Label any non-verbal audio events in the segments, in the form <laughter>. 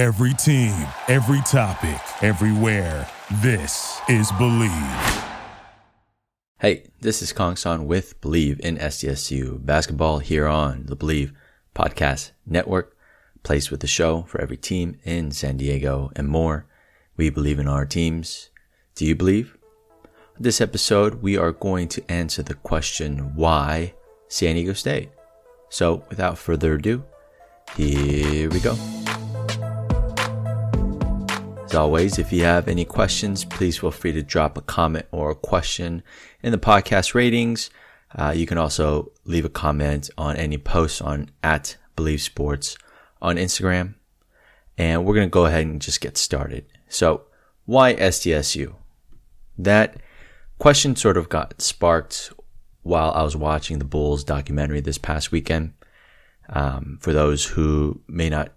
Every team, every topic, everywhere. This is Bleav. Hey, this is Kong San with Bleav in SDSU basketball here on the Bleav Podcast Network, place with the show for every team in San Diego and more. We believe in our teams. Do you believe? This episode, we are going to answer the question why San Diego State. So, without further ado, here we go. As always, if you have any questions, please feel free to drop a comment or a question in the podcast ratings. Uh, you can also leave a comment on any posts on at Bleav Sports on Instagram. And we're going to go ahead and just get started. So, why SDSU? That question sort of got sparked while I was watching the Bulls documentary this past weekend. Um, for those who may not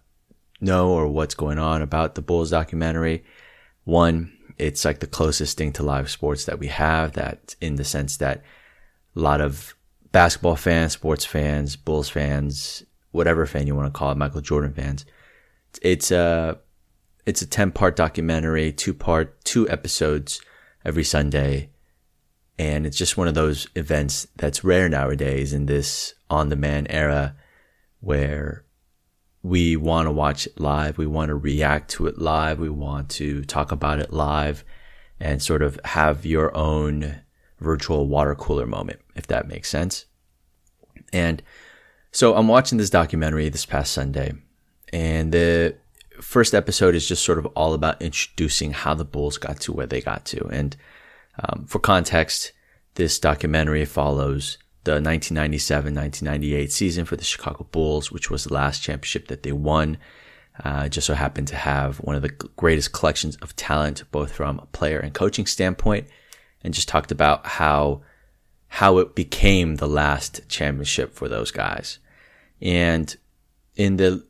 know or what's going on about the Bulls documentary. One, it's like the closest thing to live sports that we have that in the sense that a lot of basketball fans, sports fans, Bulls fans, whatever fan you want to call it, Michael Jordan fans. It's a, it's a 10 part documentary, two part, two episodes every Sunday. And it's just one of those events that's rare nowadays in this on demand era where we want to watch it live. We want to react to it live. We want to talk about it live and sort of have your own virtual water cooler moment, if that makes sense. And so I'm watching this documentary this past Sunday, and the first episode is just sort of all about introducing how the Bulls got to where they got to. And um, for context, this documentary follows the 1997-1998 season for the Chicago Bulls, which was the last championship that they won. Uh, just so happened to have one of the greatest collections of talent, both from a player and coaching standpoint, and just talked about how how it became the last championship for those guys. And in the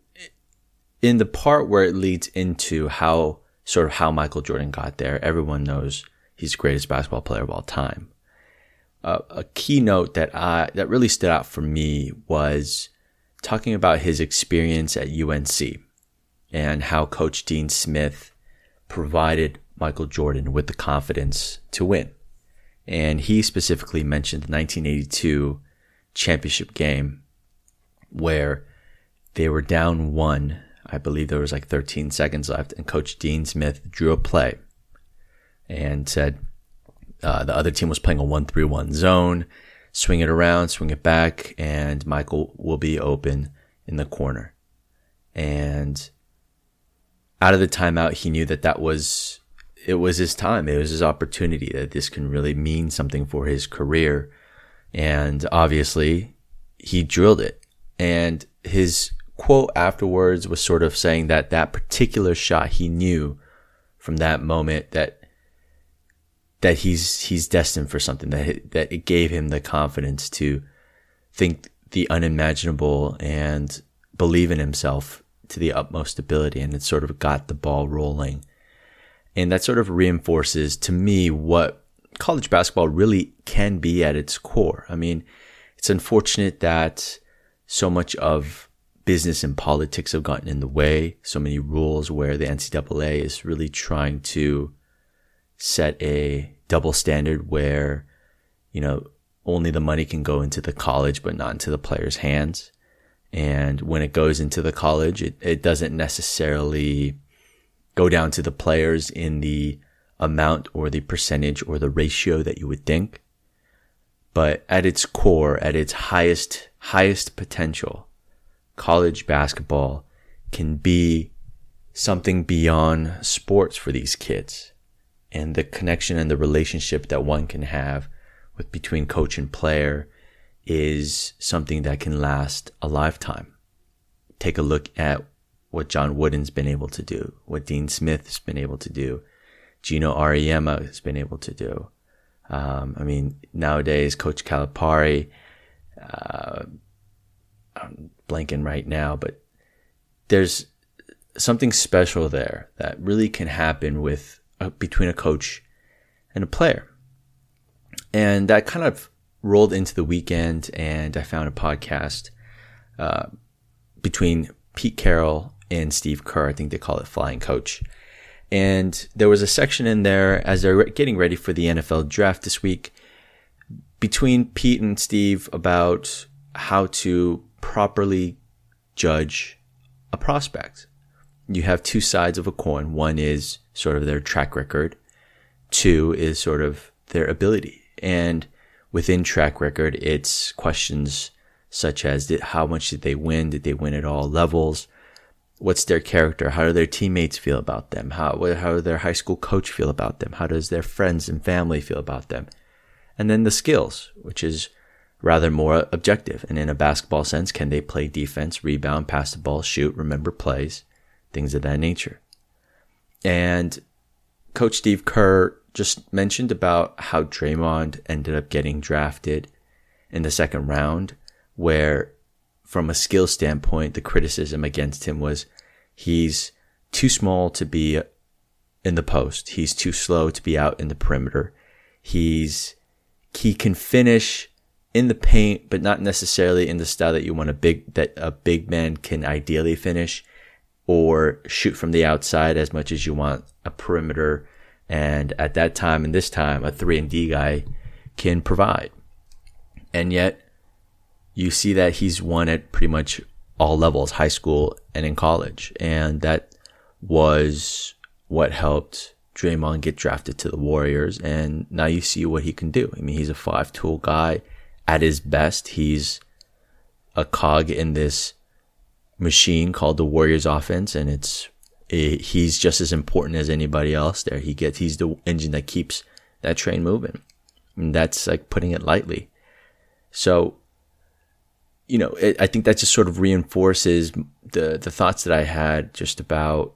in the part where it leads into how sort of how Michael Jordan got there, everyone knows he's the greatest basketball player of all time uh, a keynote that I, that really stood out for me was talking about his experience at UNC and how Coach Dean Smith provided Michael Jordan with the confidence to win. And he specifically mentioned the 1982 championship game where they were down one. I believe there was like 13 seconds left, and Coach Dean Smith drew a play and said, uh, the other team was playing a 1 3 1 zone. Swing it around, swing it back, and Michael will be open in the corner. And out of the timeout, he knew that that was, it was his time. It was his opportunity that this can really mean something for his career. And obviously he drilled it. And his quote afterwards was sort of saying that that particular shot he knew from that moment that that he's he's destined for something that that it gave him the confidence to think the unimaginable and believe in himself to the utmost ability. And it sort of got the ball rolling. And that sort of reinforces to me what college basketball really can be at its core. I mean it's unfortunate that so much of business and politics have gotten in the way. So many rules where the ncaa is really trying to set a double standard where, you know, only the money can go into the college, but not into the player's hands. And when it goes into the college, it, it doesn't necessarily go down to the players in the amount or the percentage or the ratio that you would think. But at its core, at its highest, highest potential, college basketball can be something beyond sports for these kids and the connection and the relationship that one can have with between coach and player is something that can last a lifetime. Take a look at what John Wooden's been able to do, what Dean Smith has been able to do, Geno Auriemma has been able to do. Um, I mean, nowadays, Coach Calipari, uh, I'm blanking right now, but there's something special there that really can happen with between a coach and a player. And that kind of rolled into the weekend, and I found a podcast uh, between Pete Carroll and Steve Kerr. I think they call it Flying Coach. And there was a section in there as they're getting ready for the NFL draft this week between Pete and Steve about how to properly judge a prospect. You have two sides of a coin. One is sort of their track record. Two is sort of their ability. And within track record, it's questions such as did, how much did they win? Did they win at all levels? What's their character? How do their teammates feel about them? How, how does their high school coach feel about them? How does their friends and family feel about them? And then the skills, which is rather more objective. And in a basketball sense, can they play defense, rebound, pass the ball, shoot, remember plays, things of that nature. And Coach Steve Kerr just mentioned about how Draymond ended up getting drafted in the second round, where from a skill standpoint, the criticism against him was he's too small to be in the post. He's too slow to be out in the perimeter. He's, he can finish in the paint, but not necessarily in the style that you want a big, that a big man can ideally finish or shoot from the outside as much as you want a perimeter. And at that time and this time, a three and D guy can provide. And yet you see that he's won at pretty much all levels, high school and in college. And that was what helped Draymond get drafted to the Warriors. And now you see what he can do. I mean, he's a five tool guy at his best, he's a cog in this machine called the Warriors offense, and it's it, he's just as important as anybody else there. He gets he's the engine that keeps that train moving, and that's like putting it lightly. So, you know, it, I think that just sort of reinforces the the thoughts that I had just about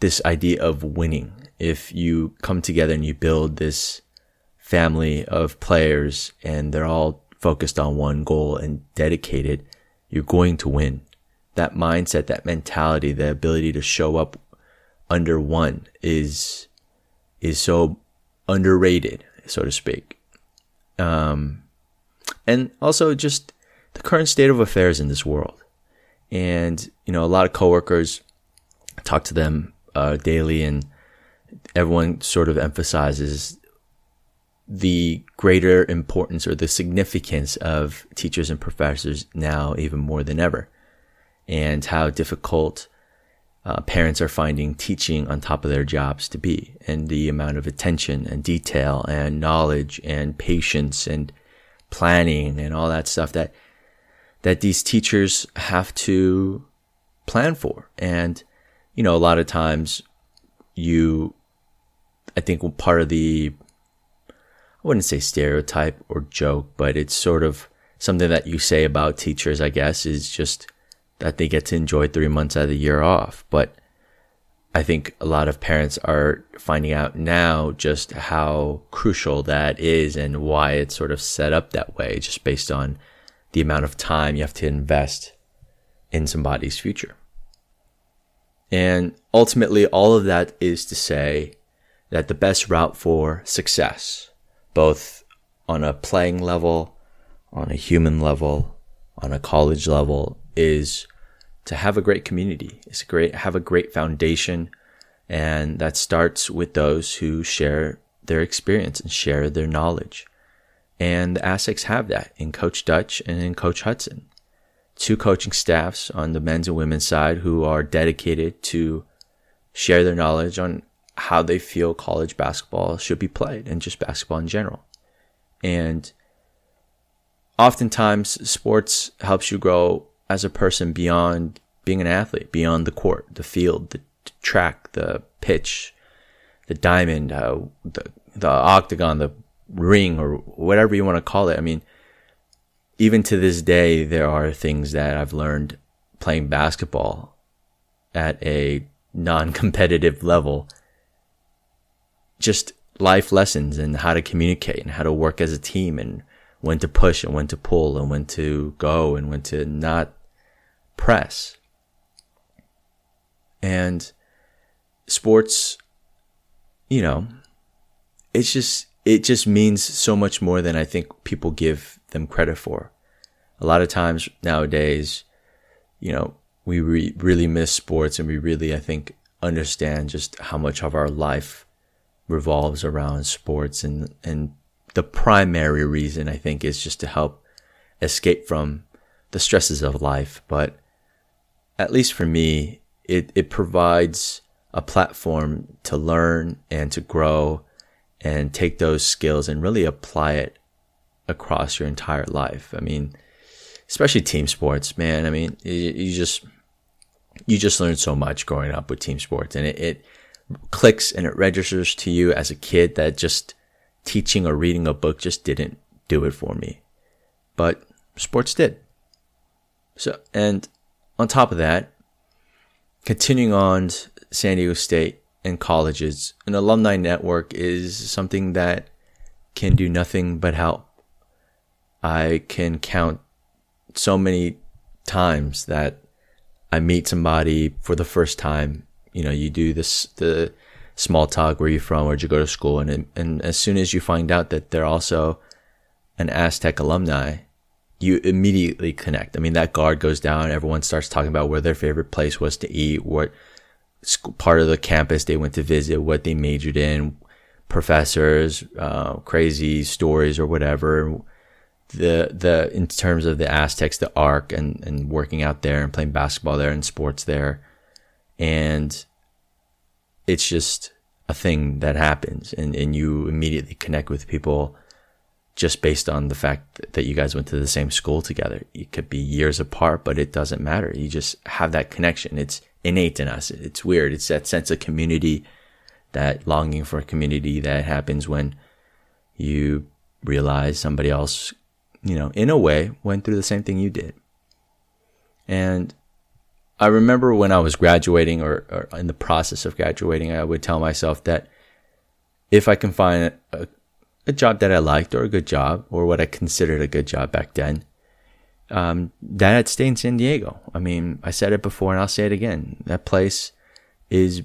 this idea of winning. If you come together and you build this family of players and they're all focused on one goal and dedicated, you're going to win. That mindset, that mentality, the ability to show up under one is, is so underrated, so to speak. Um, and also just the current state of affairs in this world. And, you know, a lot of coworkers talk to them, uh, daily and everyone sort of emphasizes the greater importance or the significance of teachers and professors now even more than ever and how difficult uh, parents are finding teaching on top of their jobs to be and the amount of attention and detail and knowledge and patience and planning and all that stuff that that these teachers have to plan for. And you know a lot of times you i think part of the I wouldn't say stereotype or joke, but it's sort of something that you say about teachers, I guess, is just that they get to enjoy three months out of the year off. But I think a lot of parents are finding out now just how crucial that is and why it's sort of set up that way, just based on the amount of time you have to invest in somebody's future. And ultimately, all of that is to say that the best route for success both on a playing level, on a human level, on a college level is to have a great community. It's great, have a great foundation. And that starts with those who share their experience and share their knowledge. And the Aztecs have that in Coach Dutch and in Coach Hutson. Two coaching staffs on the men's and women's side who are dedicated to share their knowledge on how they feel college basketball should be played and just basketball in general. And oftentimes sports helps you grow as a person beyond being an athlete, beyond the court, the field, the track, the pitch, the diamond, uh, the, the octagon, the ring, or whatever you want to call it. I mean, even to this day, there are things that I've learned playing basketball at a non competitive level just life lessons and how to communicate and how to work as a team and when to push and when to pull and when to go and when to not press. And sports, you know, it's just, it just means so much more than I think people give them credit for. A lot of times nowadays, you know, we re- really miss sports and we really, I think, understand just how much of our life revolves around sports and, and the primary reason I think is just to help escape from the stresses of life. But at least for me, it, it provides a platform to learn and to grow and take those skills and really apply it across your entire life. I mean, especially team sports, man. I mean, you, you just you just learn so much growing up with team sports, and it, it clicks and it registers to you as a kid that just teaching or reading a book just didn't do it for me, but sports did. So, and on top of that, continuing on San Diego State and colleges, an alumni network is something that can do nothing but help. I can count so many times that I meet somebody for the first time. You know, you do this, the small talk, where you from, where'd you go to school? And, and as soon as you find out that they're also an Aztec alumni, you immediately connect. I mean, that guard goes down. Everyone starts talking about where their favorite place was to eat, what part of the campus they went to visit, what they majored in, professors, uh, crazy stories or whatever the the in terms of the Aztecs, the arc and and working out there and playing basketball there and sports there, and it's just a thing that happens, and and you immediately connect with people just based on the fact that you guys went to the same school together. It could be years apart, but it doesn't matter. You just have that connection. It's innate in us. It's weird. It's that sense of community, that longing for community that happens when you realize somebody else you know, in a way, went through the same thing you did. And I remember when I was graduating or, or in the process of graduating, I would tell myself that if I can find a, a, job that I liked or a good job or what I considered a good job back then, um, that I'd stay in San Diego. I mean, I said it before and I'll say it again. That place is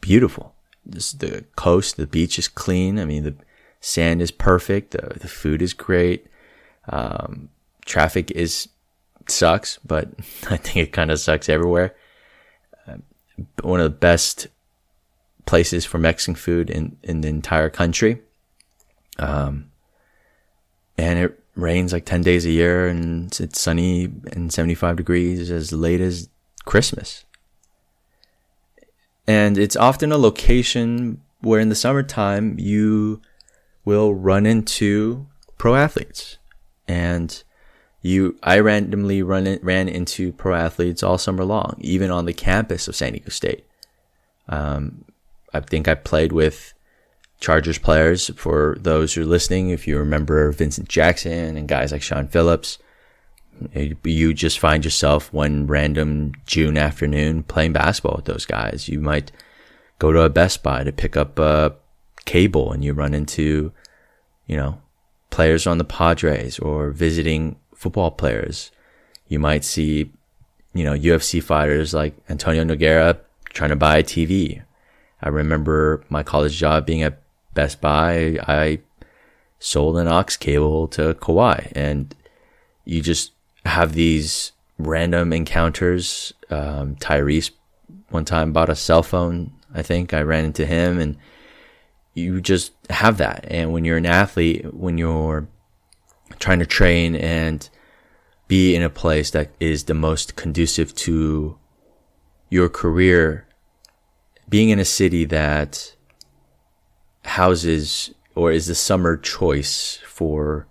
beautiful. This, the coast, the beach is clean. I mean, the sand is perfect. The, the food is great. Um, traffic is sucks, but <laughs> I think it kind of sucks everywhere. Uh, one of the best places for Mexican food in, in the entire country. Um, and it rains like 10 days a year and it's sunny and 75 degrees as late as Christmas. And it's often a location where in the summertime you will run into pro athletes and you I randomly run it, ran into pro athletes all summer long, even on the campus of San Diego State. Um, I think I played with Chargers players. For those who are listening, if you remember Vincent Jackson and guys like Shaun Phillips, you just find yourself one random June afternoon playing basketball with those guys. You might go to a Best Buy to pick up a cable, and you run into, you know, players on the Padres or visiting football players. You might see, you know, UFC fighters like Antonio Nogueira trying to buy a TV. I remember my college job being at Best Buy. I sold an aux cable to Kawhi and you just have these random encounters. Um, Tyrese one time bought a cell phone. I think I ran into him and you just have that. And when you're an athlete, when you're trying to train and be in a place that is the most conducive to your career, being in a city that houses or is the summer choice for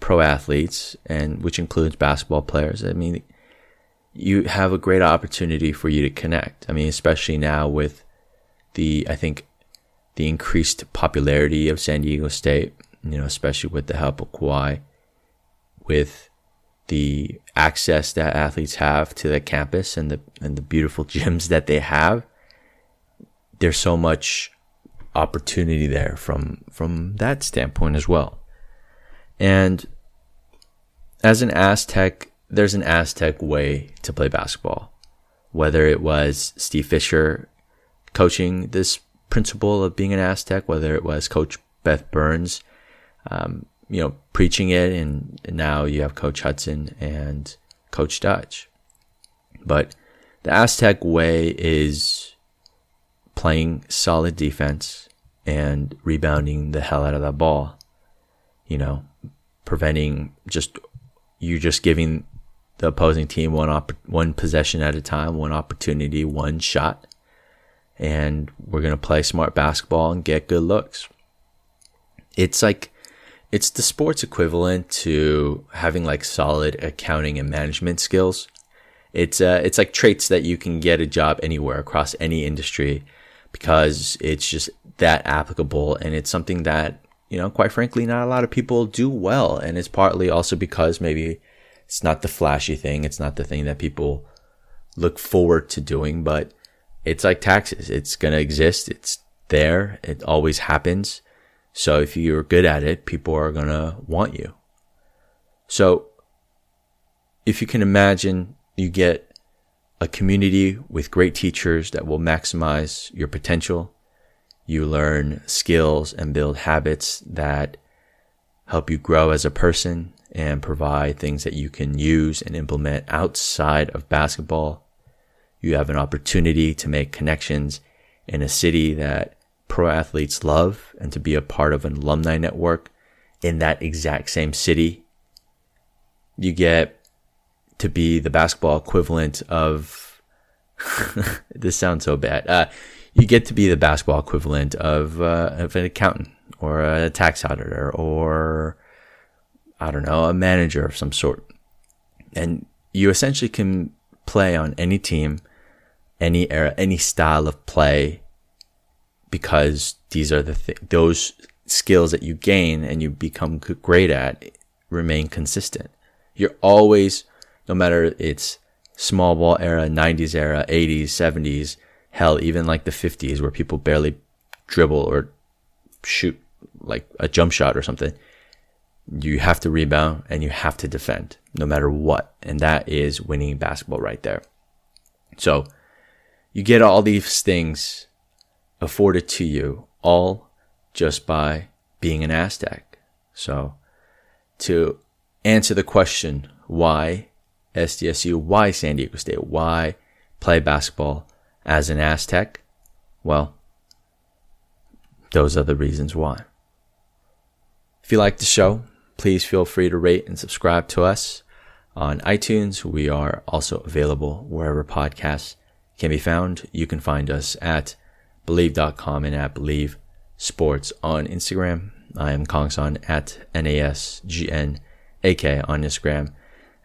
pro athletes and which includes basketball players. I mean, you have a great opportunity for you to connect. I mean, especially now with the, I think, the increased popularity of San Diego State, you know, especially with the help of Kawhi, with the access that athletes have to the campus and the and the beautiful <laughs> gyms that they have, there's so much opportunity there from from that standpoint as well. And as an Aztec, there's an Aztec way to play basketball. Whether it was Steve Fisher coaching this principle of being an Aztec, whether it was Coach Beth Burns, um, you know, preaching it, and, and now you have Coach Hutson and Coach Dutch. But The Aztec way is playing solid defense and rebounding the hell out of that ball. You know, preventing just you just giving the opposing team one op- one possession at a time, one opportunity, one shot. And we're going to play smart basketball and get good looks. It's like it's the sports equivalent to having like solid accounting and management skills. It's uh, it's like traits that you can get a job anywhere across any industry because it's just that applicable and it's something that you know quite frankly not a lot of people do well. And it's partly also because maybe it's not the flashy thing. It's not the thing that people look forward to doing but it's like taxes. It's going to exist. It's there. It always happens. So if you're good at it people are going to want you. So if you can imagine you get a community with great teachers that will maximize your potential. You learn skills and build habits that help you grow as a person and provide things that you can use and implement outside of basketball. You have an opportunity to make connections in a city that pro athletes love and to be a part of an alumni network in that exact same city. You get to be the basketball equivalent of <laughs> this sounds so bad. Uh, you get to be the basketball equivalent of uh, of an accountant or a tax auditor or I don't know a manager of some sort, and you essentially can play on any team, any era, any style of play, because these are the th- those skills that you gain and you become great at remain consistent. You're always no matter it's small ball era, 90s era, 80s, 70s, hell, even like the 50s where people barely dribble or shoot like a jump shot or something. You have to rebound and you have to defend no matter what. And that is winning basketball right there. So you get all these things afforded to you all just by being an Aztec. So to answer the question, why SDSU, why San Diego State? Why play basketball as an Aztec? Well, those are the reasons why. If you like the show, please feel free to rate and subscribe to us on iTunes. We are also available wherever podcasts can be found. You can find us at bleav.com and at bleav sports on Instagram. I am Kongson at NASGNAK on Instagram.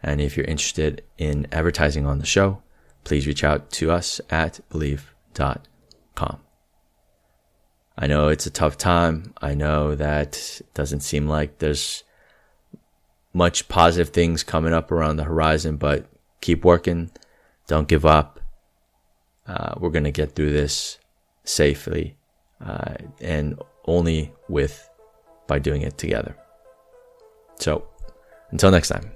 And if you're interested in advertising on the show, please reach out to us at bleav.com. I know it's a tough time. I know that it doesn't seem like there's much positive things coming up around the horizon, but keep working. Don't give up. Uh, we're going to get through this safely uh, and only with by doing it together. So until next time.